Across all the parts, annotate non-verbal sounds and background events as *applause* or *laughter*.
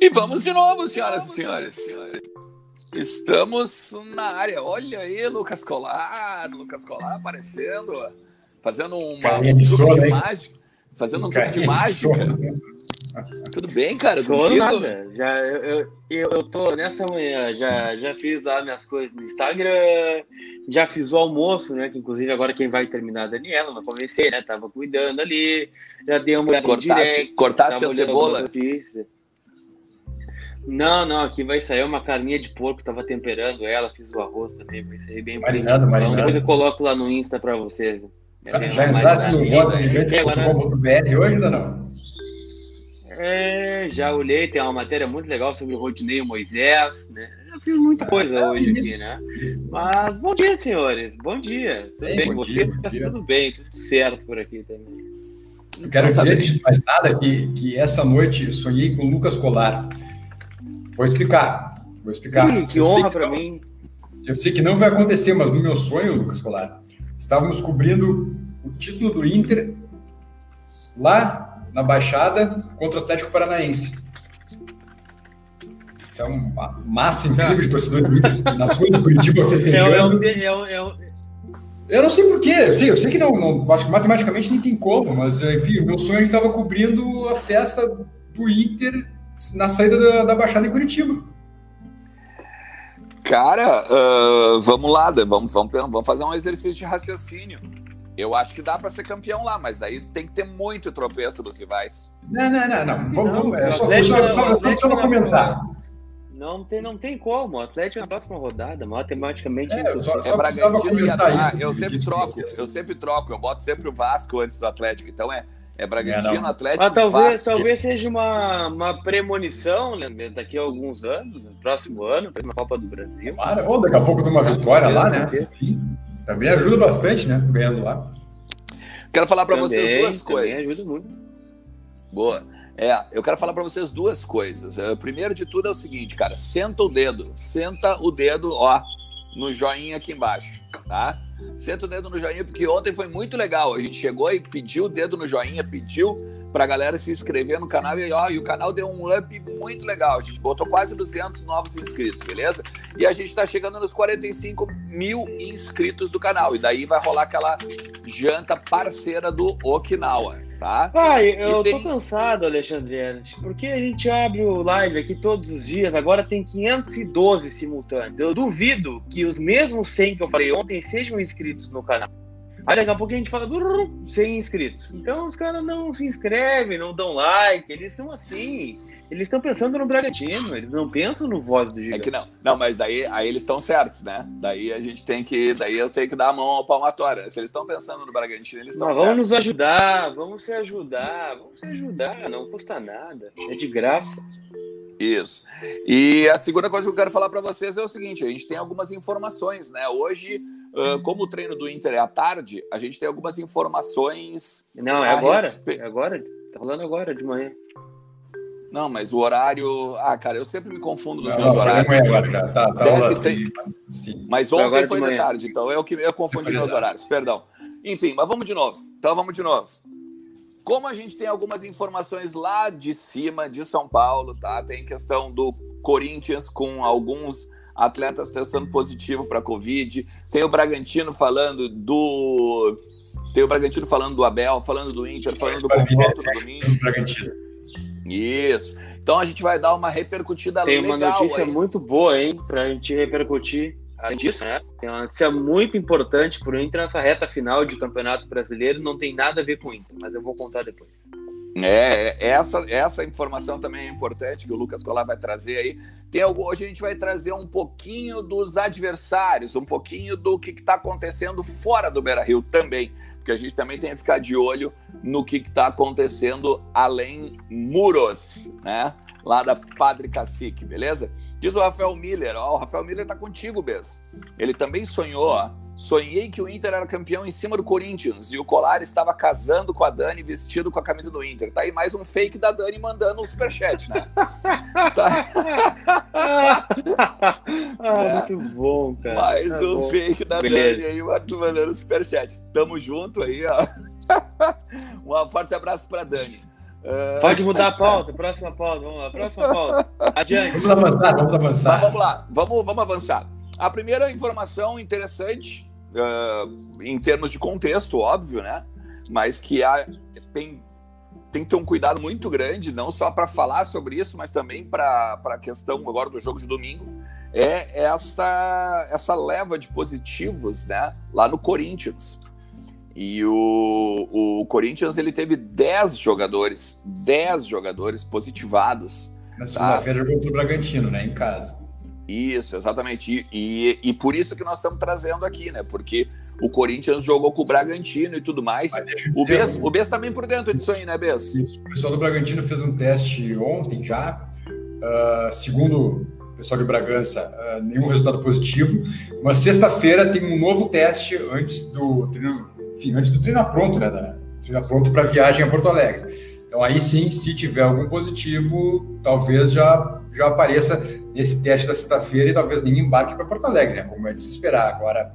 E vamos de novo, senhoras e senhores. Estamos na área. Olha aí, Lucas Colar. Lucas Colar aparecendo, fazendo uma, um truque de mágica. Fazendo um truque de mágica. Tudo bem, cara? Sou nada. Já, eu, eu, eu tô nessa manhã, já, já fiz lá minhas coisas no Instagram, já fiz o almoço, né? Que inclusive agora quem vai terminar a Daniela, mas comecei, né? Tava cuidando ali, já dei uma olhada cortasse, no direct. Cortasse a cebola? Não, não, aqui vai sair uma carninha de porco, tava temperando ela, fiz o arroz também, vai sair bem Marinado, marinado. Então, depois eu coloco lá no Insta pra vocês. Já, já entraste no voto gigante.com.br hoje ou não? É, já olhei, tem uma matéria muito legal sobre o Rodinei e o Moisés, né? Eu fiz muita ah, coisa ah, hoje aqui, né? Mas bom dia, senhores. Bom dia. Tudo bem, bem? Você dia, tá tudo bem, tudo certo por aqui também. Eu quero então, dizer, antes de mais nada, que, que essa noite eu sonhei com o Lucas Colar. Vou explicar. Vou explicar. Que honra para mim. Eu sei que não vai acontecer, mas no meu sonho, Lucas Colar, estávamos cobrindo o título do Inter lá na Baixada contra o Atlético Paranaense. Então, uma massa incrível de torcedor do Inter *laughs* nas ruas do Curitiba festejando. É, é, é, eu não sei porquê, eu sei, eu sei que não, não, acho que matematicamente nem tem como, mas enfim, o meu sonho estava cobrindo a festa do Inter na saída da, da Baixada em Curitiba. Cara, uh, vamos lá, vamos, vamos, vamos fazer um exercício de raciocínio. Eu acho que dá para ser campeão lá, mas daí tem que ter muito tropeço dos rivais. Não, não, não, não. Vamos, não, é só, só, só comentar. Não tem, não tem como. O Atlético na próxima rodada, matematicamente. É, é só, é Bragantino e Atlético. Eu sempre troco, eu sempre troco. Eu boto sempre o Vasco antes do Atlético. Então é, é Bragantino, é, Atlético Mas talvez, Vasco. talvez seja uma, uma premonição né, daqui a alguns anos, no próximo ano, na Copa do Brasil. Claro, ou daqui a pouco de uma vitória lá, né? Sim. Também ajuda bastante, né? Ganhando lá. Quero falar para vocês duas coisas. Ajuda muito. Boa. É, eu quero falar para vocês duas coisas. Uh, primeiro de tudo é o seguinte, cara, senta o dedo, senta o dedo, ó, no joinha aqui embaixo, tá? Senta o dedo no joinha porque ontem foi muito legal. A gente chegou e pediu o dedo no joinha, pediu para a galera se inscrever no canal e, ó, e o canal deu um up muito legal. A gente botou quase 200 novos inscritos, beleza? E a gente está chegando nos 45 mil inscritos do canal. E daí vai rolar aquela janta parceira do Okinawa, tá? Pai, eu tem... tô cansado, Alexandre porque a gente abre o live aqui todos os dias, agora tem 512 simultâneos. Eu duvido que os mesmos 100 que eu falei ontem sejam inscritos no canal. Aí daqui a pouco a gente fala 100 inscritos. Então os caras não se inscrevem, não dão like, eles são assim. Eles estão pensando no Bragantino, eles não pensam no voz do gigante. É que não, não, mas daí aí eles estão certos, né? Daí a gente tem que, daí eu tenho que dar a mão ao palmatória. Se eles estão pensando no Bragantino, eles estão certos. Vamos nos ajudar, vamos se ajudar, vamos se ajudar, não custa nada, é de graça. Isso. E a segunda coisa que eu quero falar para vocês é o seguinte: a gente tem algumas informações, né? Hoje, uh, como o treino do Inter é à tarde, a gente tem algumas informações. Não, é agora. Respe... É agora. Tá rolando agora, de manhã. Não, mas o horário. Ah, cara, eu sempre me confundo nos não, meus não, horários. Agora, já. Tá, tá Mas ontem foi, foi de, de tarde, então eu que eu confundi meus horários, perdão. Enfim, mas vamos de novo. Então vamos de novo. Como a gente tem algumas informações lá de cima, de São Paulo, tá? Tem questão do Corinthians com alguns atletas testando positivo para Covid. Tem o Bragantino falando do. Tem o Bragantino falando do Abel, falando do Inter, falando do confronto do domingo. Isso. Então a gente vai dar uma repercutida Tem legal. Tem uma notícia aí. muito boa, hein, para a gente repercutir. Além disso, né? Tem uma notícia muito importante para o Inter nessa reta final de Campeonato Brasileiro. Não tem nada a ver com o Inter, mas eu vou contar depois. É, é essa, essa informação também é importante que o Lucas Colar vai trazer aí. Tem hoje a gente vai trazer um pouquinho dos adversários, um pouquinho do que está acontecendo fora do Beira Rio também, porque a gente também tem que ficar de olho no que está acontecendo além muros, né? lá da Padre Cacique, beleza? Diz o Rafael Miller, ó, o Rafael Miller tá contigo, Bess. Ele também sonhou, ó. Sonhei que o Inter era campeão em cima do Corinthians e o Colar estava casando com a Dani vestido com a camisa do Inter. Tá aí mais um fake da Dani mandando um superchat, né? *laughs* tá. ah, é. Muito bom, cara. Mais tá um bom. fake da Beleza. Dani aí, mandando um superchat. Tamo junto aí, ó. *laughs* um forte abraço pra Dani. Uh... Pode mudar a pauta, próxima pauta, vamos lá, próxima pauta. Adiante. Vamos avançar, vamos avançar. Mas vamos lá, vamos, vamos avançar. A primeira informação interessante, uh, em termos de contexto, óbvio, né? Mas que há, tem, tem que ter um cuidado muito grande, não só para falar sobre isso, mas também para a questão agora do jogo de domingo, é essa, essa leva de positivos né, lá no Corinthians. E o, o Corinthians ele teve 10 jogadores, 10 jogadores positivados. Na tá? segunda-feira tá? contra o Bragantino, né? Em casa. Isso, exatamente. E, e, e, por isso que nós estamos trazendo aqui, né? Porque o Corinthians jogou com o Bragantino e tudo mais. O Bess, o Bess também por dentro disso aí, né, Bess? Isso. O pessoal do Bragantino fez um teste ontem já. Uh, segundo o pessoal de Bragança, uh, nenhum resultado positivo. Mas sexta-feira tem um novo teste antes do treino, enfim, antes do treino pronto, né? Da, treino pronto para viagem a Porto Alegre. Então aí sim, se tiver algum positivo, talvez já, já apareça nesse teste da sexta-feira e talvez nem embarque para Porto Alegre, né? Como é de se esperar. Agora,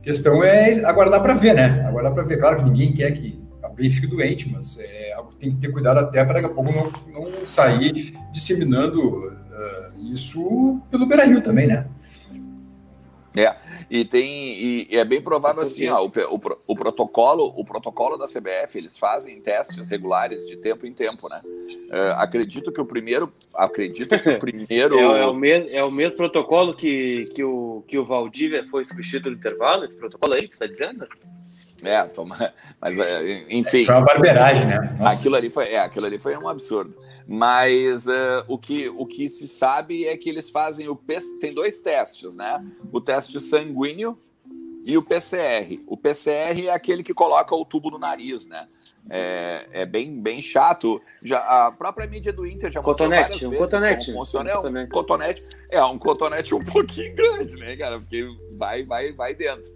a questão é aguardar para ver, né? Aguardar para ver. Claro que ninguém quer que alguém fique doente, mas é algo que tem que ter cuidado até para daqui a pouco não, não sair disseminando uh, isso pelo Beira-Rio também, né? É, e tem e, e é bem provável assim, ó, o, o, o, protocolo, o protocolo da CBF, eles fazem testes regulares de tempo em tempo, né? Uh, acredito que o primeiro, acredito que o *laughs* primeiro é, é, o mesmo, é o mesmo protocolo que, que o que o Valdívia foi substituído no intervalo, esse protocolo aí que você está dizendo? É, toma, *laughs* mas é, enfim. Foi uma barbeiragem, né? Nossa. Aquilo ali foi, é, aquilo ali foi um absurdo. Mas uh, o, que, o que se sabe é que eles fazem o tem dois testes, né? O teste sanguíneo e o PCR. O PCR é aquele que coloca o tubo no nariz, né? É, é bem, bem chato. Já, a própria mídia do Inter já mostrou cotonete, várias um vezes cotonete, como funciona. Um cotonete. É um cotonete. É um cotonete um *laughs* pouquinho grande, né, cara? Porque vai, vai, vai dentro.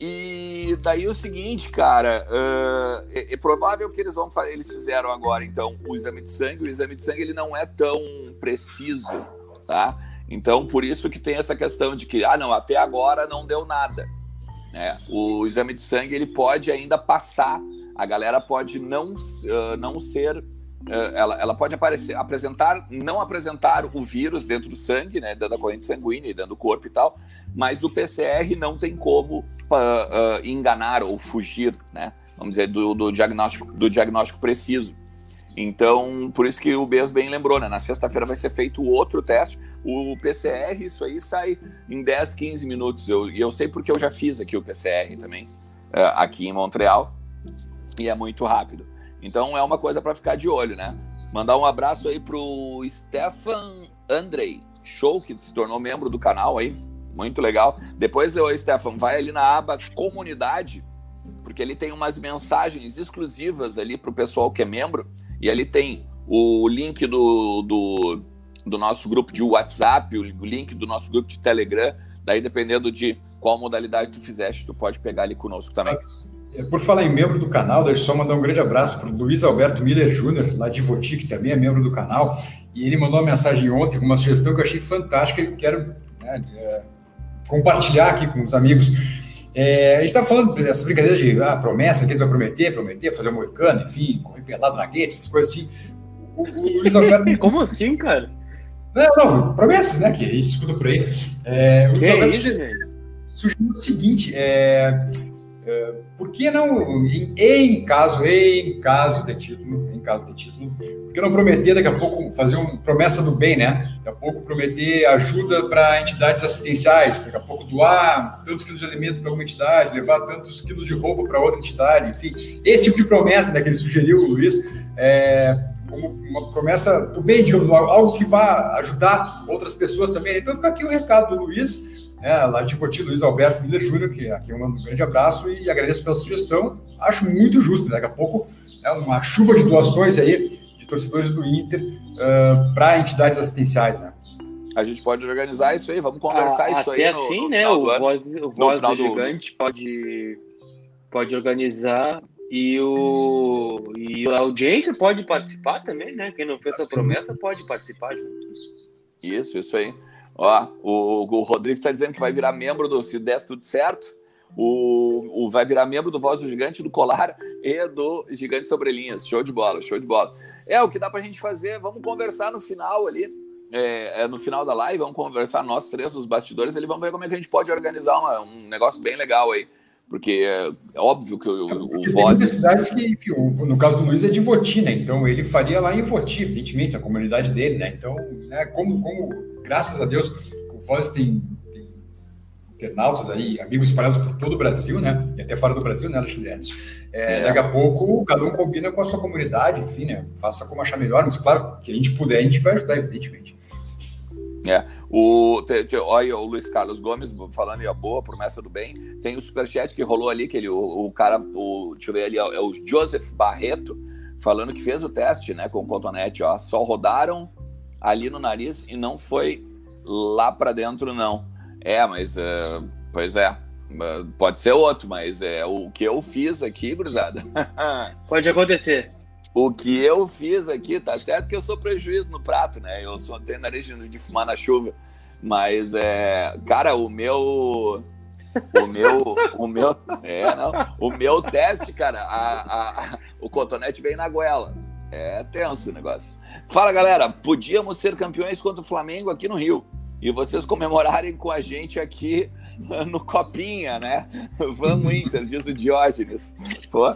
E daí o seguinte, cara, uh, é, é, provável que eles vão fazer, eles fizeram agora então o exame de sangue. O exame de sangue ele não é tão preciso, tá? Então por isso que tem essa questão de que ah não até agora não deu nada, né? O exame de sangue ele pode ainda passar, a galera pode não uh, não ser ela, ela pode aparecer, apresentar, não apresentar o vírus dentro do sangue, né, dentro da corrente sanguínea dentro do corpo e tal, mas o PCR não tem como uh, uh, enganar ou fugir, né, vamos dizer, do, do, diagnóstico, do diagnóstico preciso. Então, por isso que o Bes bem lembrou, né, na sexta-feira vai ser feito outro teste, o PCR, isso aí sai em 10, 15 minutos, e eu, eu sei porque eu já fiz aqui o PCR também, uh, aqui em Montreal, e é muito rápido. Então é uma coisa para ficar de olho, né? Mandar um abraço aí pro Stefan Andrei, show que se tornou membro do canal aí, muito legal. Depois, eu, Stefan, vai ali na aba comunidade, porque ele tem umas mensagens exclusivas ali pro pessoal que é membro, e ali tem o link do, do, do nosso grupo de WhatsApp, o link do nosso grupo de Telegram, daí dependendo de qual modalidade tu fizeste, tu pode pegar ali conosco também. É, por falar em membro do canal, deixa eu só mandar um grande abraço para o Luiz Alberto Miller Júnior, lá de Voti, que também é membro do canal. E ele mandou uma mensagem ontem com uma sugestão que eu achei fantástica e quero né, é, compartilhar aqui com os amigos. É, a gente está falando dessas brincadeiras de ah, promessa, que ele vai prometer, prometer, fazer um moicano, enfim, correr pelado na guete, essas coisas assim. O, o Luiz Alberto. *laughs* Como assim, cara? Não, não, promessas, né? Que a gente escuta por aí. É, o Luiz Alberto isso, sugeriu o seguinte: é, é, por que não, em, em, caso, em caso de título, em caso de título, por que não prometer daqui a pouco, fazer uma promessa do bem, né? Daqui a pouco prometer ajuda para entidades assistenciais, daqui a pouco doar tantos quilos de alimento para alguma entidade, levar tantos quilos de roupa para outra entidade, enfim. Esse tipo de promessa né, que ele sugeriu, o Luiz, é, como uma promessa do bem, digamos, algo que vá ajudar outras pessoas também. Então fica aqui o recado do Luiz, né, lá de Foti, Luiz Alberto Miller Júnior, que aqui um grande abraço e agradeço pela sugestão. Acho muito justo, né? daqui a pouco é uma chuva de doações aí de torcedores do Inter uh, para entidades assistenciais, né? A gente pode organizar isso aí, vamos conversar ah, isso aí. Até assim, no né? O Voz, o voz do Gigante pode, pode organizar e, o, e a audiência pode participar também, né? Quem não fez a promessa pode participar junto. Isso, isso aí. Ó, o, o Rodrigo está dizendo que vai virar membro do Se Desse Tudo Certo. O, o vai virar membro do Voz do Gigante, do Colar e do Gigante Sobre Linhas. Show de bola, show de bola. É o que dá pra gente fazer. Vamos conversar no final ali. É, é, no final da live, vamos conversar nós três, os bastidores, ali vamos ver como é que a gente pode organizar uma, um negócio bem legal aí. Porque é, é óbvio que o, o, o Vozes... cidades que, enfim, no caso do Luiz, é de Voti, né? Então ele faria lá em Voti, evidentemente, a comunidade dele, né? Então, né, como, como, graças a Deus, o Vozes tem, tem internautas aí, amigos espalhados por todo o Brasil, né? E até fora do Brasil, né, Alexandre? É, é. Daqui a pouco, cada um combina com a sua comunidade, enfim, né? Faça como achar melhor, mas claro, que a gente puder, a gente vai ajudar, evidentemente. É, o, te, te, olha o Luiz Carlos Gomes falando e a boa, promessa do bem. Tem o superchat que rolou ali, que ele, o, o cara, o, deixa eu ver ali, é o Joseph Barreto, falando que fez o teste né, com o Cotonete, ó. Só rodaram ali no nariz e não foi lá para dentro, não. É, mas, uh, pois é, pode ser outro, mas é o que eu fiz aqui, cruzada. *laughs* pode acontecer. O que eu fiz aqui, tá certo que eu sou prejuízo no prato, né? Eu sou tenho nariz de fumar na chuva. Mas, é, cara, o meu. O meu. O meu. É, não. O meu teste, cara, a, a, o cotonete vem na goela. É tenso o negócio. Fala, galera. Podíamos ser campeões contra o Flamengo aqui no Rio. E vocês comemorarem com a gente aqui no Copinha, né? Vamos Inter, diz o Diógenes. Pô,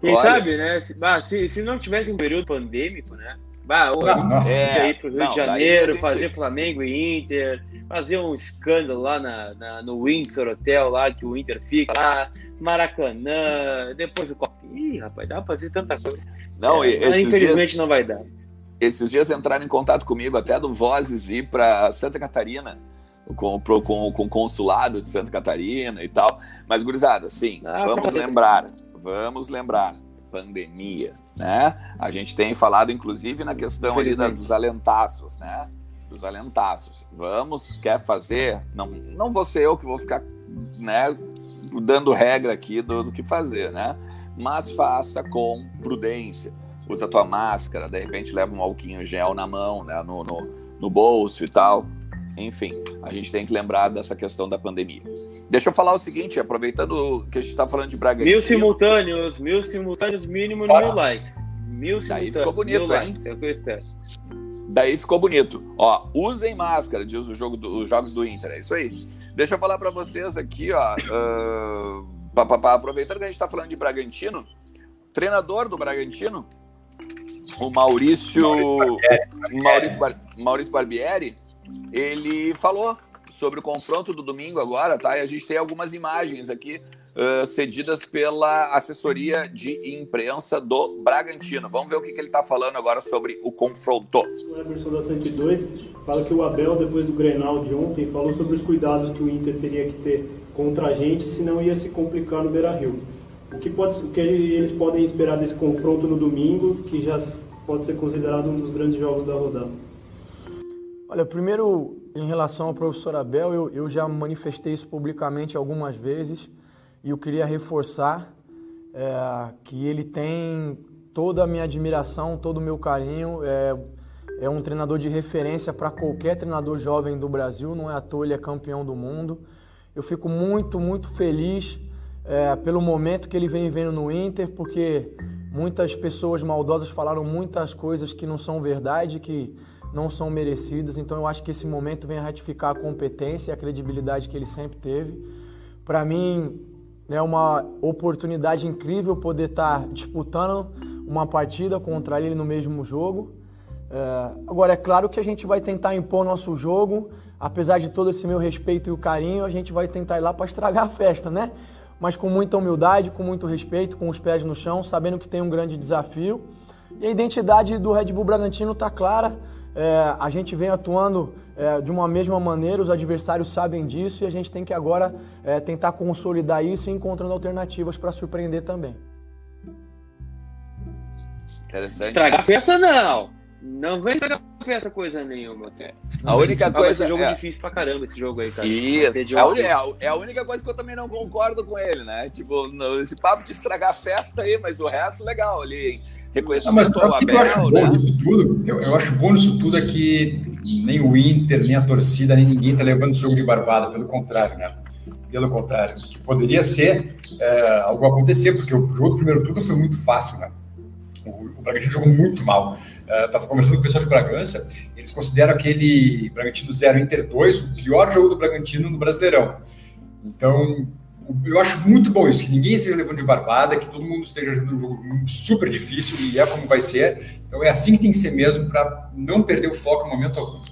Quem olha... sabe, né? Se, se não tivesse um período pandêmico, né? Bah, ah, nossa, é, aí pro Rio não, de Janeiro, gente... fazer Flamengo e Inter, fazer um escândalo lá na, na, no Windsor Hotel, lá que o Inter fica lá, Maracanã, depois o Copinha. Ih, rapaz, dá pra fazer tanta coisa. Não, é, infelizmente dias... não vai dar. Esses dias entraram em contato comigo, até do Vozes ir para Santa Catarina com, pro, com, com o consulado de Santa Catarina e tal. Mas, gurizada, sim, ah, vamos lembrar, vamos lembrar, pandemia, né? A gente tem falado, inclusive, na questão ali da, dos alentaços, né? Dos alentaços. Vamos, quer fazer? Não, não vou ser eu que vou ficar, né, dando regra aqui do, do que fazer, né? Mas faça com prudência. Usa tua máscara, de repente leva um alquinho gel na mão, né, no, no, no bolso e tal enfim, a gente tem que lembrar dessa questão da pandemia. Deixa eu falar o seguinte, aproveitando que a gente está falando de Bragantino. Mil simultâneos, mil simultâneos mínimo mil likes. Mil Daí ficou bonito, hein? Likes, é o que eu espero. Daí ficou bonito. Ó, usem máscara, diz o jogo do, os jogos do Inter. É isso aí. Deixa eu falar para vocês aqui, ó. Uh, pra, pra, pra, aproveitando que a gente está falando de Bragantino, treinador do Bragantino, o Maurício. Maurício, Bar, Maurício Barbieri ele falou sobre o confronto do domingo agora, tá? E a gente tem algumas imagens aqui uh, cedidas pela assessoria de imprensa do Bragantino. Vamos ver o que, que ele está falando agora sobre o confronto. O Emerson da 102 fala que o Abel, depois do Grenal de ontem, falou sobre os cuidados que o Inter teria que ter contra a gente, senão ia se complicar no Beira-Rio. O que, pode, o que eles podem esperar desse confronto no domingo, que já pode ser considerado um dos grandes jogos da rodada? Olha, primeiro, em relação ao professor Abel, eu, eu já manifestei isso publicamente algumas vezes e eu queria reforçar é, que ele tem toda a minha admiração, todo o meu carinho. É, é um treinador de referência para qualquer treinador jovem do Brasil, não é à toa ele é campeão do mundo. Eu fico muito, muito feliz é, pelo momento que ele vem vivendo no Inter, porque muitas pessoas maldosas falaram muitas coisas que não são verdade, que não são merecidas. Então eu acho que esse momento vem a ratificar a competência e a credibilidade que ele sempre teve. Para mim é uma oportunidade incrível poder estar tá disputando uma partida contra ele no mesmo jogo. É, agora, é claro que a gente vai tentar impor nosso jogo, apesar de todo esse meu respeito e o carinho, a gente vai tentar ir lá para estragar a festa, né? Mas com muita humildade, com muito respeito, com os pés no chão, sabendo que tem um grande desafio. E a identidade do Red Bull Bragantino está clara. É, a gente vem atuando é, de uma mesma maneira, os adversários sabem disso e a gente tem que agora é, tentar consolidar isso e encontrando alternativas para surpreender também. Interessante. Estragar a festa não! Não vem estragar a festa coisa nenhuma. É. A única coisa. Esse jogo é difícil pra caramba, esse jogo aí, cara. Isso. É a, única, é a única coisa que eu também não concordo com ele, né? Tipo, esse papo de estragar a festa aí, mas o resto legal ali, hein? reconhecimento mas o que eu acho né? bom nisso tudo? Eu, eu, acho bom nisso tudo é que nem o Inter, nem a torcida, nem ninguém está levando o jogo de barbada, pelo contrário, né? Pelo contrário, que poderia ser é, algo acontecer, porque o jogo do primeiro turno foi muito fácil, né? O, o Bragantino jogou muito mal. Estava uh, conversando com o pessoal de Bragança, eles consideram aquele Bragantino 0 Inter 2 o pior jogo do Bragantino no Brasileirão. Então, eu acho muito bom isso, que ninguém esteja levando de barbada, que todo mundo esteja jogando um jogo super difícil e é como vai ser. Então é assim que tem que ser mesmo para não perder o foco em momento algum.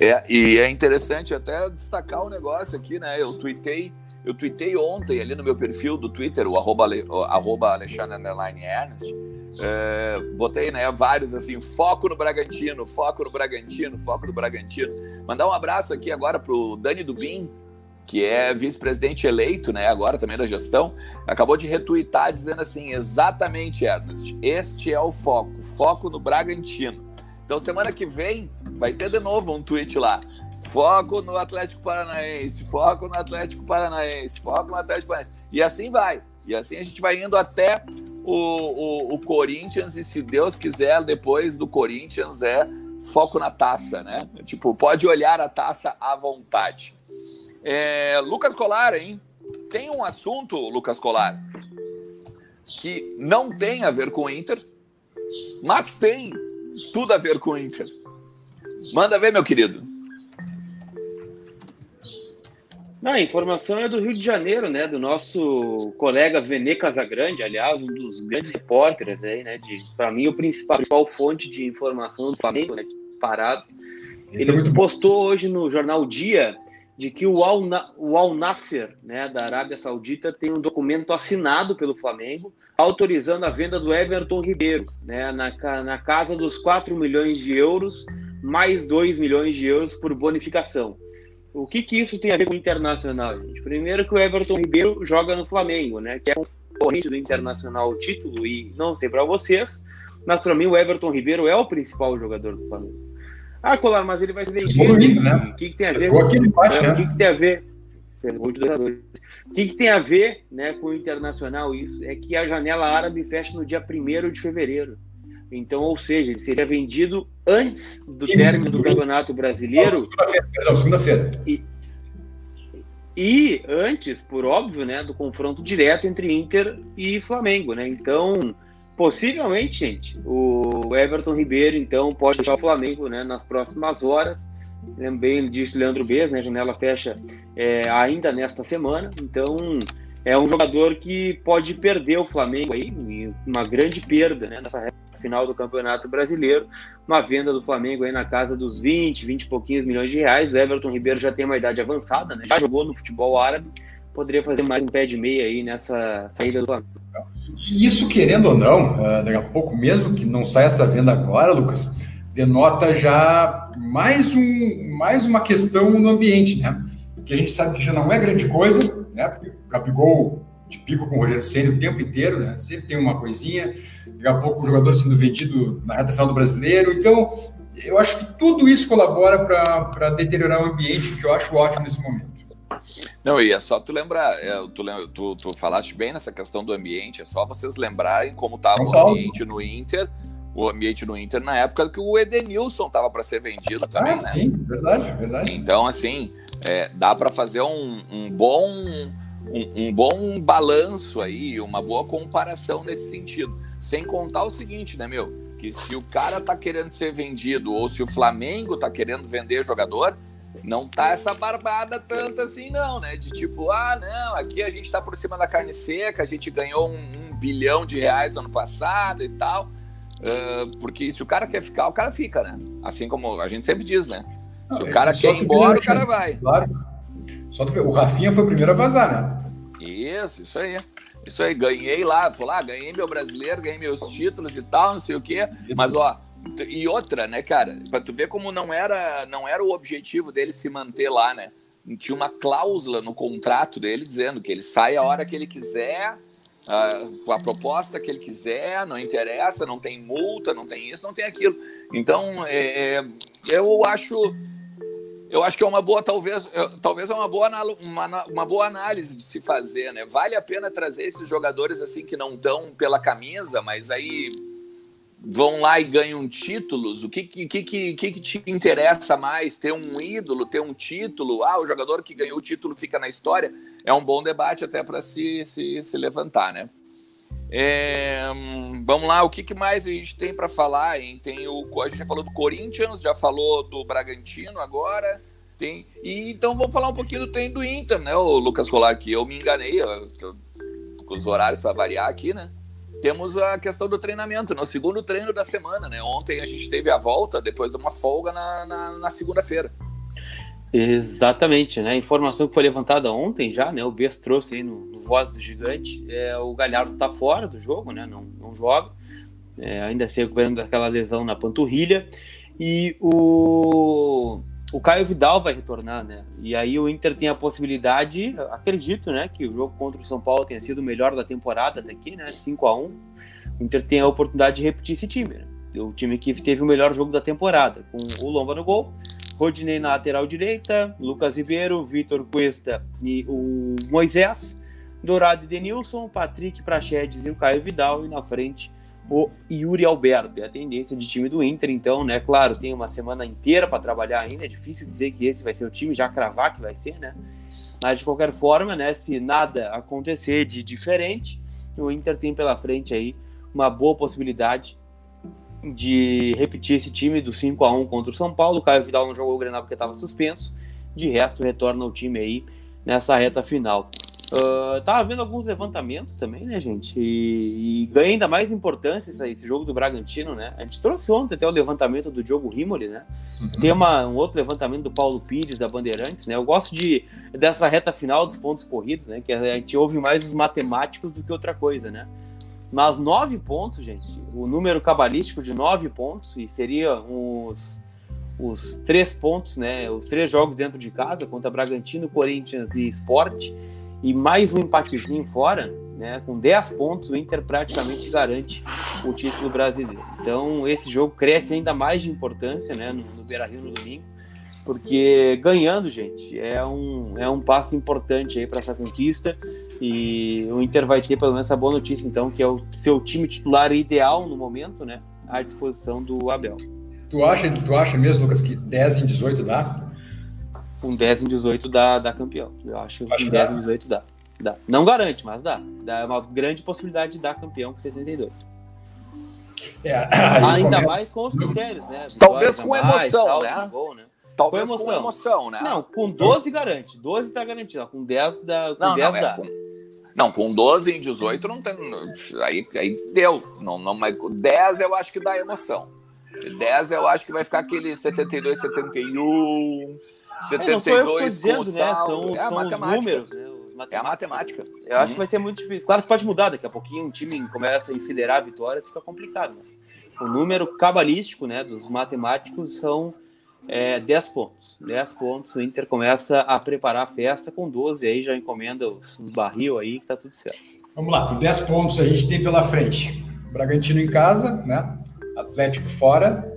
É, e é interessante até destacar o um negócio aqui, né? Eu tuitei, eu tuitei ontem ali no meu perfil do Twitter, o arroba, arroba Alexandre Ernest, é, botei né, vários assim, foco no Bragantino, foco no Bragantino, foco no Bragantino. Mandar um abraço aqui agora pro Dani Dubin, que é vice-presidente eleito, né, agora também da gestão, acabou de retuitar dizendo assim, exatamente, Ernest, este é o foco, foco no Bragantino. Então semana que vem vai ter de novo um tweet lá. Foco no Atlético Paranaense, foco no Atlético Paranaense, foco no Atlético Paranaense. E assim vai. E assim a gente vai indo até o, o, o Corinthians, e se Deus quiser, depois do Corinthians é foco na taça, né? Tipo, pode olhar a taça à vontade. É, Lucas Colar, hein? Tem um assunto, Lucas Colar, que não tem a ver com o Inter, mas tem tudo a ver com o Inter. Manda ver, meu querido. Não, a informação é do Rio de Janeiro, né? Do nosso colega Vene Casagrande, aliás, um dos grandes repórteres aí, né? Para mim, o principal, a principal fonte de informação do Flamengo, né? Parado. Ele é postou hoje no jornal Dia de que o Al, o Al Nasser, né, da Arábia Saudita, tem um documento assinado pelo Flamengo autorizando a venda do Everton Ribeiro, né, na, na casa dos 4 milhões de euros, mais 2 milhões de euros por bonificação. O que, que isso tem a ver com o Internacional, gente? Primeiro que o Everton Ribeiro joga no Flamengo, né, que é concorrente do Internacional o título, e não sei para vocês, mas para mim o Everton Ribeiro é o principal jogador do Flamengo. Ah, Colar, mas ele vai ser vendido. né? O que, que tem a ver? com... é, né? O que, que tem a ver? O que, que tem a ver né, com o Internacional isso? É que a janela árabe fecha no dia 1 de fevereiro. Então, ou seja, ele seria vendido antes do e, término do Campeonato Brasileiro. Segunda-feira, perdão, segunda-feira. E, e antes, por óbvio, né, do confronto direto entre Inter e Flamengo, né? Então, Possivelmente, gente, o Everton Ribeiro, então, pode deixar o Flamengo né, nas próximas horas. Também disse Leandro Bez, né? A janela fecha é, ainda nesta semana. Então, é um jogador que pode perder o Flamengo aí, uma grande perda né, nessa final do Campeonato Brasileiro. Uma venda do Flamengo aí na casa dos 20, 20 e pouquinhos milhões de reais. O Everton Ribeiro já tem uma idade avançada, né? Já jogou no futebol árabe. Poderia fazer mais um pé de meia aí nessa saída do Flamengo. Isso, querendo ou não, uh, daqui a pouco, mesmo que não saia essa venda agora, Lucas, denota já mais, um, mais uma questão no ambiente, né? Que a gente sabe que já não é grande coisa, né? Porque Gabigol de pico com o Rogério Ceni o tempo inteiro, né? Sempre tem uma coisinha. Daqui a pouco o jogador sendo vendido na reta final do brasileiro. Então, eu acho que tudo isso colabora para deteriorar o ambiente, que eu acho ótimo nesse momento. Não, e é só tu lembrar, é, tu, tu, tu falaste bem nessa questão do ambiente, é só vocês lembrarem como estava o ambiente no Inter, o ambiente no Inter na época que o Edenilson estava para ser vendido também, ah, né? Sim, verdade, verdade. Então, assim, é, dá para fazer um, um bom um, um, bom balanço aí, uma boa comparação nesse sentido. Sem contar o seguinte, né, meu? Que se o cara tá querendo ser vendido ou se o Flamengo tá querendo vender jogador, não tá essa barbada tanto assim, não, né? De tipo, ah, não, aqui a gente tá por cima da carne seca, a gente ganhou um, um bilhão de reais no ano passado e tal. Uh, porque se o cara quer ficar, o cara fica, né? Assim como a gente sempre diz, né? Se o cara quer ir embora, o cara vai. Claro. Só tu ver, o Rafinha foi o primeiro a vazar, né? Isso, isso aí. Isso aí, ganhei lá, vou lá, ganhei meu brasileiro, ganhei meus títulos e tal, não sei o quê. Mas, ó, e outra, né, cara? Pra tu ver como não era, não era o objetivo dele se manter lá, né? Tinha uma cláusula no contrato dele dizendo que ele sai a hora que ele quiser, com a proposta que ele quiser, não interessa, não tem multa, não tem isso, não tem aquilo. Então, é, é eu acho eu acho que é uma boa, talvez, talvez é uma boa, uma, uma boa análise de se fazer, né? Vale a pena trazer esses jogadores assim que não estão pela camisa, mas aí vão lá e ganham títulos, o que, que, que, que, que te interessa mais? Ter um ídolo, ter um título? Ah, o jogador que ganhou o título fica na história? É um bom debate até para se, se, se levantar, né? É, vamos lá, o que, que, mais a gente tem para falar? Hein? Tem o, a gente já falou do Corinthians, já falou do Bragantino agora. Tem, e então vamos falar um pouquinho do treino do Inter, né, o Lucas Colar, aqui. Eu me enganei com os horários para variar aqui, né? Temos a questão do treinamento, no segundo treino da semana, né? Ontem a gente teve a volta depois de uma folga na, na, na segunda-feira. Exatamente, né? Informação que foi levantada ontem já, né? O Bess trouxe aí no, no Voz do Gigante. É, o Galhardo tá fora do jogo, né? Não, não joga. É, ainda se recuperando daquela lesão na panturrilha. E o, o Caio Vidal vai retornar, né? E aí o Inter tem a possibilidade, acredito, né? Que o jogo contra o São Paulo tenha sido o melhor da temporada até aqui, né? 5 a 1 O Inter tem a oportunidade de repetir esse time, né? O time que teve o melhor jogo da temporada, com o Lomba no gol, Rodinei na lateral direita, Lucas Ribeiro, Vitor Cuesta e o Moisés, Dourado e Denilson, Patrick Prachedes e o Caio Vidal, e na frente o Yuri Alberto. É a tendência de time do Inter, então, né? Claro, tem uma semana inteira para trabalhar ainda. É difícil dizer que esse vai ser o time, já cravar que vai ser, né? Mas de qualquer forma, né? Se nada acontecer de diferente, o Inter tem pela frente aí uma boa possibilidade de repetir esse time do 5 a 1 contra o São Paulo. O Caio Vidal não jogou o Grenal porque estava suspenso. De resto, retorna o time aí nessa reta final. Uh, tava vendo alguns levantamentos também, né, gente? E, e ganha ainda mais importância esse, esse, jogo do Bragantino, né? A gente trouxe ontem até o levantamento do Diogo Rimoli, né? Uhum. Tem uma, um outro levantamento do Paulo Pires, da Bandeirantes, né? Eu gosto de, dessa reta final dos pontos corridos, né? Que a gente ouve mais os matemáticos do que outra coisa, né? Mas nove pontos, gente, o número cabalístico de nove pontos, e seria os, os três pontos, né? Os três jogos dentro de casa, contra Bragantino, Corinthians e Sport e mais um empatezinho fora, né, com 10 pontos, o Inter praticamente garante o título brasileiro. Então, esse jogo cresce ainda mais de importância né, no, no Beira Rio no domingo, porque ganhando, gente, é um, é um passo importante aí para essa conquista. E o Inter vai ter pelo menos essa boa notícia, então, que é o seu time titular ideal no momento, né, à disposição do Abel. Tu acha, tu acha mesmo, Lucas, que 10 em 18 dá? com 10 em 18 dá, dá campeão. Eu acho que com 10 em 18 dá. dá. Não garante, mas dá. Dá uma grande possibilidade de dar campeão com 72. É, Ainda começa... mais com os critérios, né? Talvez com mais, emoção, né? Gol, né? Talvez com emoção. com emoção, né? Não, com 12 garante. 12 tá garantido. Com 10, dá, com não, 10 não, é dá. É com... Não, com 12 em 18 não tem. Aí, aí deu. Não, não, mas 10 eu acho que dá emoção. 10 eu acho que vai ficar aquele 72, 71. 72 é, não dizendo, né? São, é são os números, né? É a matemática. Eu acho que vai ser muito difícil. Claro que pode mudar, daqui a pouquinho um time começa a enfileirar vitórias, fica complicado, mas o número cabalístico, né, dos matemáticos são é, 10 pontos. 10 pontos, o Inter começa a preparar a festa com 12, aí já encomenda os, os barril aí, que tá tudo certo. Vamos lá, com 10 pontos a gente tem pela frente. Bragantino em casa, né? Atlético fora,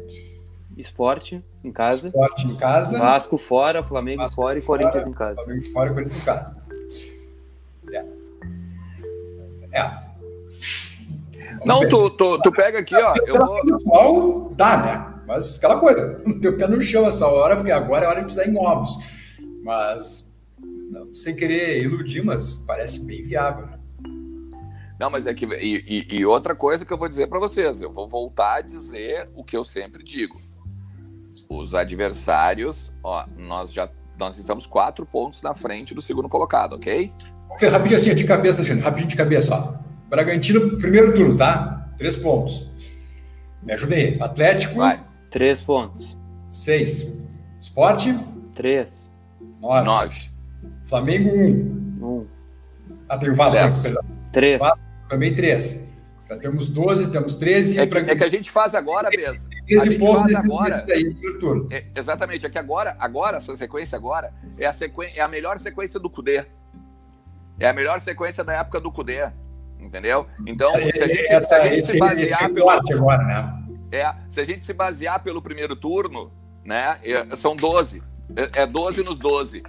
Esporte em casa. Esporte em casa. Vasco fora, Flamengo Vasco fora e Corinthians em casa. Flamengo fora e Corinthians em casa. É. é. Não, tu, tu, tu pega aqui, ó. Eu vou... dá, né? Mas aquela coisa, *laughs* teu pé no chão essa hora, porque agora é hora de pisar em ovos. Mas, não, sem querer iludir, mas parece bem viável, né? Não, mas é que. E, e, e outra coisa que eu vou dizer para vocês, eu vou voltar a dizer o que eu sempre digo os adversários, ó, nós já nós estamos quatro pontos na frente do segundo colocado, ok? Rapidinho assim, de cabeça, Alexandre, rapidinho de cabeça, ó. Bragantino, primeiro turno, tá? Três pontos. Me ajudei. Atlético. Vai. Três pontos. Seis. Esporte. Três. Nove. Nove. Flamengo, um. Um. Ah, tem o Vasco, Dez. perdão. Três. Vasco, também três. Já temos 12, temos 13. É que, é que a gente faz agora, Bessa. 13 pontos faz agora. Daí, é, exatamente, é que agora, agora, essa sequência agora, é a, sequ... é a melhor sequência do Cudê. É a melhor sequência da época do Cudê. Entendeu? Então, se a gente, essa, se, a gente esse, se basear pelo. Agora, né? É, se a gente se basear pelo primeiro turno, né? É, são 12. É, é 12 nos 12.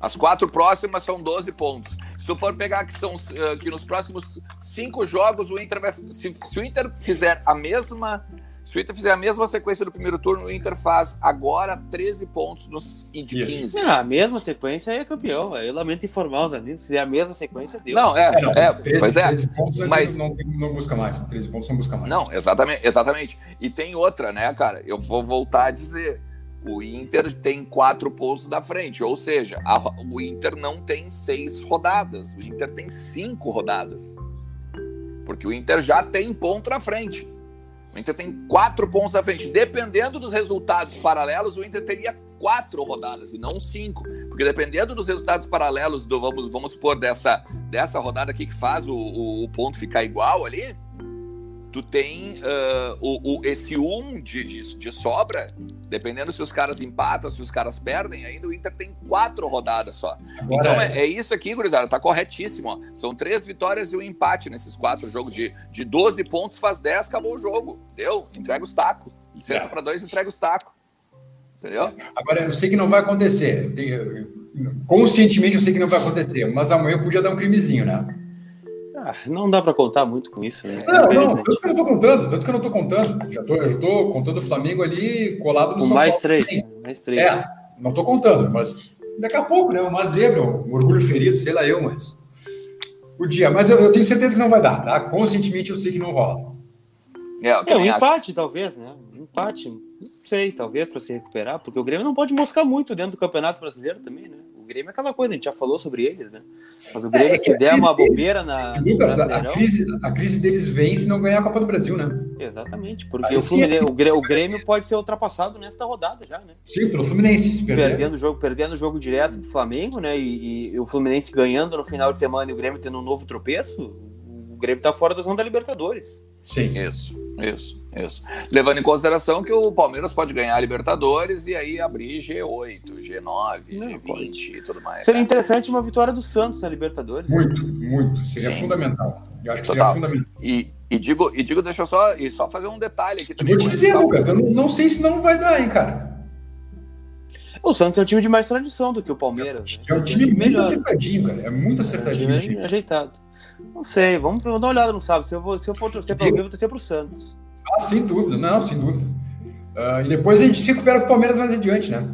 As quatro próximas são 12 pontos. Se tu for pegar que são uh, que nos próximos cinco jogos o Inter vai. Se, se, o Inter fizer a mesma. Se o Inter fizer a mesma sequência do primeiro turno, o Inter faz agora 13 pontos nos de 15. Não, a mesma sequência é campeão. Eu lamento informar os amigos. Se fizer a mesma sequência, deu. Não, é, é, não, é 13, pois é. 13 pontos mas não, não, busca mais. 13 pontos não busca mais. Não, exatamente, exatamente. E tem outra, né, cara? Eu vou voltar a dizer o Inter tem quatro pontos da frente, ou seja, a, o Inter não tem seis rodadas, o Inter tem cinco rodadas. Porque o Inter já tem ponto na frente. O Inter tem quatro pontos na frente. Dependendo dos resultados paralelos, o Inter teria quatro rodadas e não cinco. Porque dependendo dos resultados paralelos, do, vamos, vamos supor, dessa, dessa rodada aqui que faz o, o, o ponto ficar igual ali, tu tem uh, o, o, esse um de, de, de, sobra, dependendo se os caras empatam, se os caras perdem, ainda o Inter tem quatro rodadas só. Agora então é. é, é, isso aqui, gurizada, tá corretíssimo. Ó. São três vitórias e um empate nesses quatro jogos. De, de 12 pontos, faz 10, acabou o jogo. Deu? Entrega os tacos. Licença é. para dois, entrega os tacos. Entendeu? Agora, eu sei que não vai acontecer. Conscientemente eu sei que não vai acontecer, mas amanhã podia dar um crimezinho, né? Ah, não dá para contar muito com isso, né? Não, não, tanto que eu não tô contando, tanto que eu não tô contando. Já tô, eu tô contando o Flamengo ali colado no com São mais Paulo. Três, mais três. É, não tô contando, mas daqui a pouco, né? Uma zebra, um orgulho ferido, sei lá eu, mas. Podia, mas eu, eu tenho certeza que não vai dar, tá? Conscientemente eu sei que não rola. É, é um empate, talvez, né? Um empate, não sei, talvez para se recuperar, porque o Grêmio não pode moscar muito dentro do Campeonato Brasileiro também, né? Grêmio é aquela coisa, a gente já falou sobre eles, né? Mas o Grêmio, é, se der uma bobeira na. Lucas, a, crise, a crise deles vem se não ganhar a Copa do Brasil, né? Exatamente, porque o, Fluminense, é... o, Grêmio pode ser ultrapassado nesta rodada já, né? Sim, pelo Fluminense. Perdendo o jogo, perdendo o jogo direto do Flamengo, né? E, e, o Fluminense ganhando no final de semana e o Grêmio tendo um novo tropeço, o Grêmio tá fora da zona da Libertadores. Sim. Isso, isso. Isso. Levando em consideração que o Palmeiras pode ganhar a Libertadores e aí abrir G8, G9, Não, G20 pode. e tudo mais. Seria né? interessante uma vitória do Santos na Libertadores. Muito, muito. Seria Sim. fundamental. Eu acho que Total. seria fundamental. E, e, digo, e digo, deixa eu só, e só fazer um detalhe aqui também. Eu vou te dizer, Lucas, eu não, não sei se não vai dar, hein, cara. O Santos é um time de mais tradição do que o Palmeiras. É, né? é um time, muito melhor. acertadinho, cara. É muito acertadinho. É um time ajeitado. Não sei, vamos, dar uma olhada, não sabe? Se eu, vou, se eu for torcer para alguém, eu vou torcer para o Santos. Ah, sem dúvida, não, sem dúvida. Uh, e depois a gente se recupera com o Palmeiras mais adiante, né?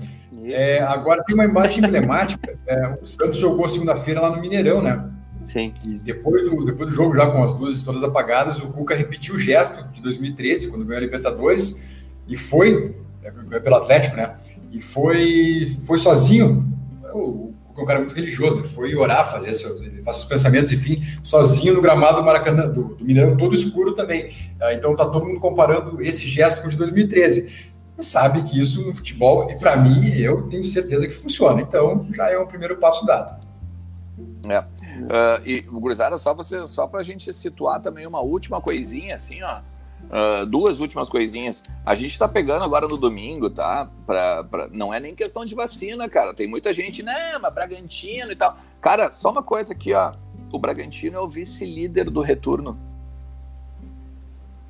É, agora tem uma imagem emblemática. É, o Santos jogou segunda-feira lá no Mineirão, né? Sim. E depois do, depois do jogo, já com as luzes todas apagadas, o Cuca repetiu o gesto de 2013, quando ganhou a Libertadores, e foi, é, pelo Atlético, né? E foi, foi sozinho. O, é um cara muito religioso, ele foi orar, fazer seus, faz seus pensamentos, enfim, sozinho no gramado do Maracanã, do, do Mineirão, todo escuro também. Ah, então tá todo mundo comparando esse gesto com o de 2013. E sabe que isso no futebol, e para mim, eu tenho certeza que funciona. Então já é um primeiro passo dado. É. Uh, e, Gurizada, só, você, só pra gente situar também uma última coisinha, assim, ó. Uh, duas últimas coisinhas. A gente tá pegando agora no domingo, tá? Pra, pra, não é nem questão de vacina, cara. Tem muita gente, né, mas Bragantino e tal. Cara, só uma coisa aqui, ó. O Bragantino é o vice-líder do retorno.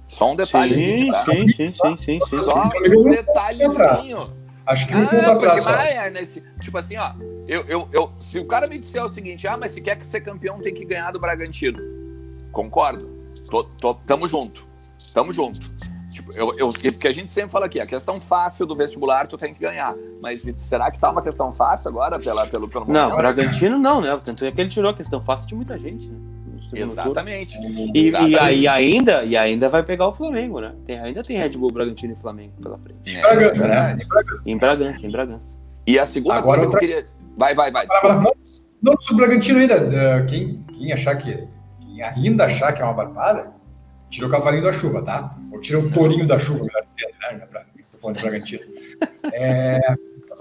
Só um detalhezinho. Sim, tá? sim, sim, sim, sim, sim. Só um detalhezinho. Acho que não ah, porque mais, nesse, tipo assim, ó, eu, eu, eu, se o cara me disser o seguinte, ah, mas se quer que ser campeão tem que ganhar do Bragantino, concordo, tô, tô, tamo junto. Tamo junto. Tipo, eu, eu, porque a gente sempre fala aqui, a questão fácil do vestibular tu tem que ganhar. Mas será que tá uma questão fácil agora pela, pelo, pelo Não, momento? Bragantino não, né? Tanto é que ele tirou a questão fácil de muita gente, né? Exatamente. E, Exatamente. E, aí ainda, e ainda vai pegar o Flamengo, né? Tem, ainda tem Red Bull, Bragantino e Flamengo pela frente. Em Bragança, né? Em Bragança, em Bragança. E a segunda Agora coisa que eu queria. Vai, vai, vai. Não, não sobre o Bragantino ainda. Quem, quem achar que. Quem ainda achar que é uma barbada, Tira o cavalinho da chuva, tá? Ou tira o tourinho da chuva, melhor dizendo, né? Estou falando de Bragantino. É,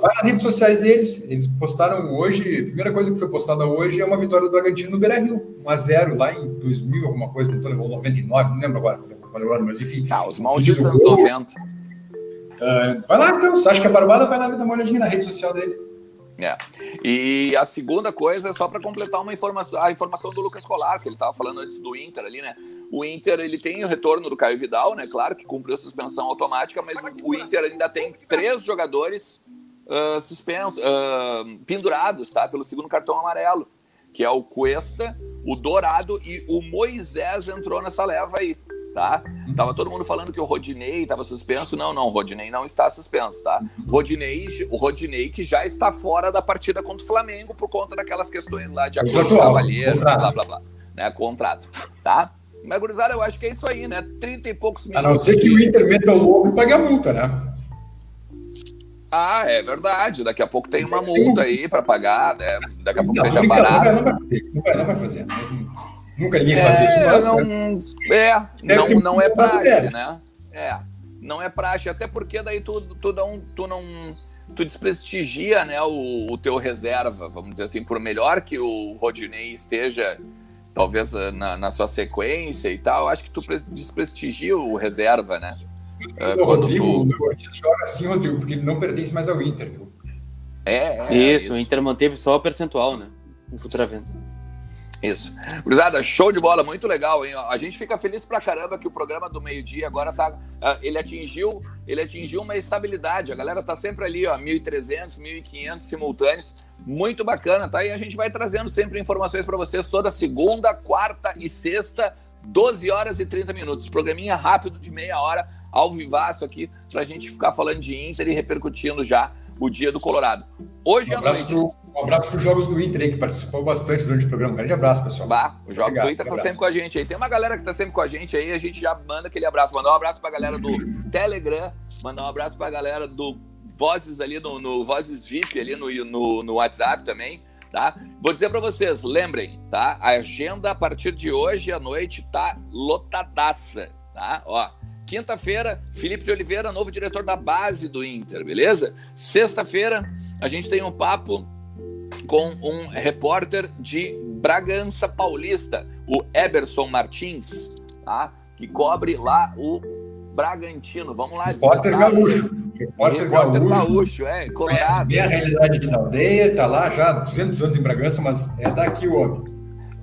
vai nas redes sociais deles, eles postaram hoje, a primeira coisa que foi postada hoje é uma vitória do Bragantino no Beira-Rio, 1x0 lá em 2000, alguma coisa, não estou lembrando, 99, não lembro agora qual o ano, mas enfim. Tá, os malditos anos 90. Uh, é, vai lá, então, se acha que é barbada, vai lá dar uma olhadinha na rede social dele. É. E a segunda coisa é só para completar uma informação, a informação do Lucas Colar, que ele estava falando antes do Inter ali, né? O Inter ele tem o retorno do Caio Vidal, né? Claro que cumpriu a suspensão automática, mas o Inter ainda tem três jogadores uh, suspensos, uh, pendurados, tá? Pelo segundo cartão amarelo, que é o Cuesta, o Dourado e o Moisés entrou nessa leva aí, tá? Tava todo mundo falando que o Rodinei estava suspenso. Não, não, o Rodinei não está suspenso, tá? Rodinei, o Rodinei que já está fora da partida contra o Flamengo por conta daquelas questões lá de acordo com cavalheiros, blá, blá, blá, né? Contrato, tá? Mas, gurizada, eu acho que é isso aí, né? Trinta e poucos minutos. A não ser que o Inter meta o louco e pague a multa, né? Ah, é verdade. Daqui a pouco tem uma multa aí para pagar, né? Daqui a pouco não, seja barato. Não vai, fazer, vai, não vai fazer. Nunca ninguém é, faz isso, mas... Não, é, não, não é praxe, né? É, não é praxe. Até porque daí tu, tu, não, tu não... Tu desprestigia né, o, o teu reserva, vamos dizer assim, por melhor que o Rodinei esteja talvez na, na, sua sequência e tal, acho que tu desprestigia o reserva, né? É, o Rodrigo, tu... o joga assim, Rodrigo, porque ele não pertence mais ao Inter, viu? É, é isso, isso, o Inter manteve só o percentual, né? Em futuramente. Isso. Cruzada, show de bola, muito legal, hein? A gente fica feliz pra caramba que o programa do meio-dia agora tá. Ah, ele atingiu, ele atingiu uma estabilidade. A galera tá sempre ali, ó, 1.300, 1.500 simultâneos. Muito bacana, tá? E a gente vai trazendo sempre informações para vocês toda segunda, quarta e sexta, 12 horas e 30 minutos. Programinha rápido de meia hora, ao vivaço aqui, pra gente ficar falando de Inter e repercutindo já o dia do Colorado. Hoje um à noite. Pro, um abraço para os Jogos do Inter aí, que participou bastante durante o programa. Um grande abraço, pessoal. Bah, os Jogos Obrigado, do Inter estão tá sempre com a gente aí. Tem uma galera que está sempre com a gente aí, a gente já manda aquele abraço. Mandar um abraço para a galera do Telegram, mandar um abraço para a galera do Vozes ali, no, no Vozes VIP ali no, no, no WhatsApp também. Tá? Vou dizer para vocês, lembrem, tá? A agenda a partir de hoje à noite tá lotadaça, tá? Ó, Quinta-feira, Felipe de Oliveira, novo diretor da base do Inter, beleza? Sexta-feira, a gente tem um papo com um repórter de Bragança Paulista, o Eberson Martins, tá? Que cobre lá o Bragantino. Vamos lá, Repórter gaúcho. Repórter, repórter gaúcho. é, colorado. Bem a realidade da aldeia, tá lá já há 200 anos em Bragança, mas é daqui o homem.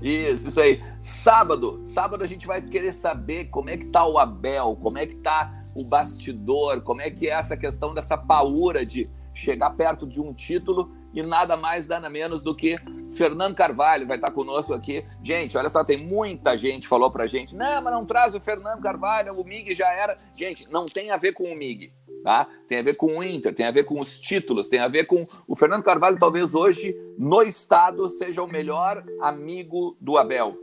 Isso, isso aí. Sábado, sábado a gente vai querer saber como é que tá o Abel, como é que tá o bastidor, como é que é essa questão dessa paura de chegar perto de um título e nada mais, nada menos do que Fernando Carvalho vai estar conosco aqui. Gente, olha só, tem muita gente falou pra gente, não, mas não traz o Fernando Carvalho, o Mig já era. Gente, não tem a ver com o Mig tá? Tem a ver com o Inter, tem a ver com os títulos, tem a ver com o Fernando Carvalho, talvez hoje no estado seja o melhor amigo do Abel,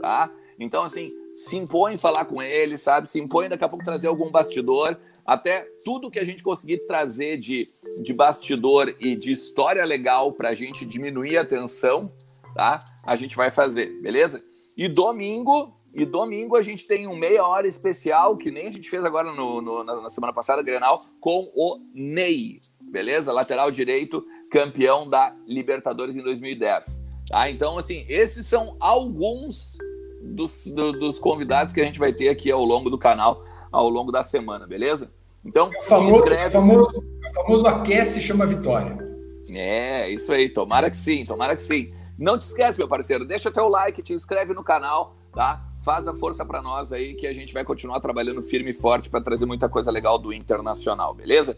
tá? Então assim, se impõe falar com ele, sabe? Se impõe daqui a pouco trazer algum bastidor, até tudo que a gente conseguir trazer de, de bastidor e de história legal para a gente diminuir a tensão, tá? A gente vai fazer, beleza? E domingo e domingo a gente tem um meia hora especial, que nem a gente fez agora no, no na, semana passada, Grenal, com o Ney, beleza? Lateral direito, campeão da Libertadores em 2010. Tá? Então, assim, esses são alguns dos, do, dos convidados que a gente vai ter aqui ao longo do canal, ao longo da semana, beleza? Então, o famoso, inscreve... É famoso, é famoso aquece chama vitória. É, isso aí, tomara que sim, tomara que sim. Não te esquece, meu parceiro, deixa teu like, te inscreve no canal, tá? faz a força para nós aí que a gente vai continuar trabalhando firme e forte para trazer muita coisa legal do Internacional, beleza?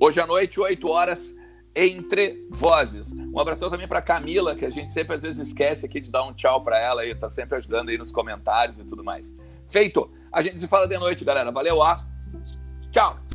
Hoje à noite, 8 horas, entre vozes. Um abração também para Camila, que a gente sempre às vezes esquece aqui de dar um tchau para ela e tá sempre ajudando aí nos comentários e tudo mais. Feito. A gente se fala de noite, galera. Valeu, ah. Tchau.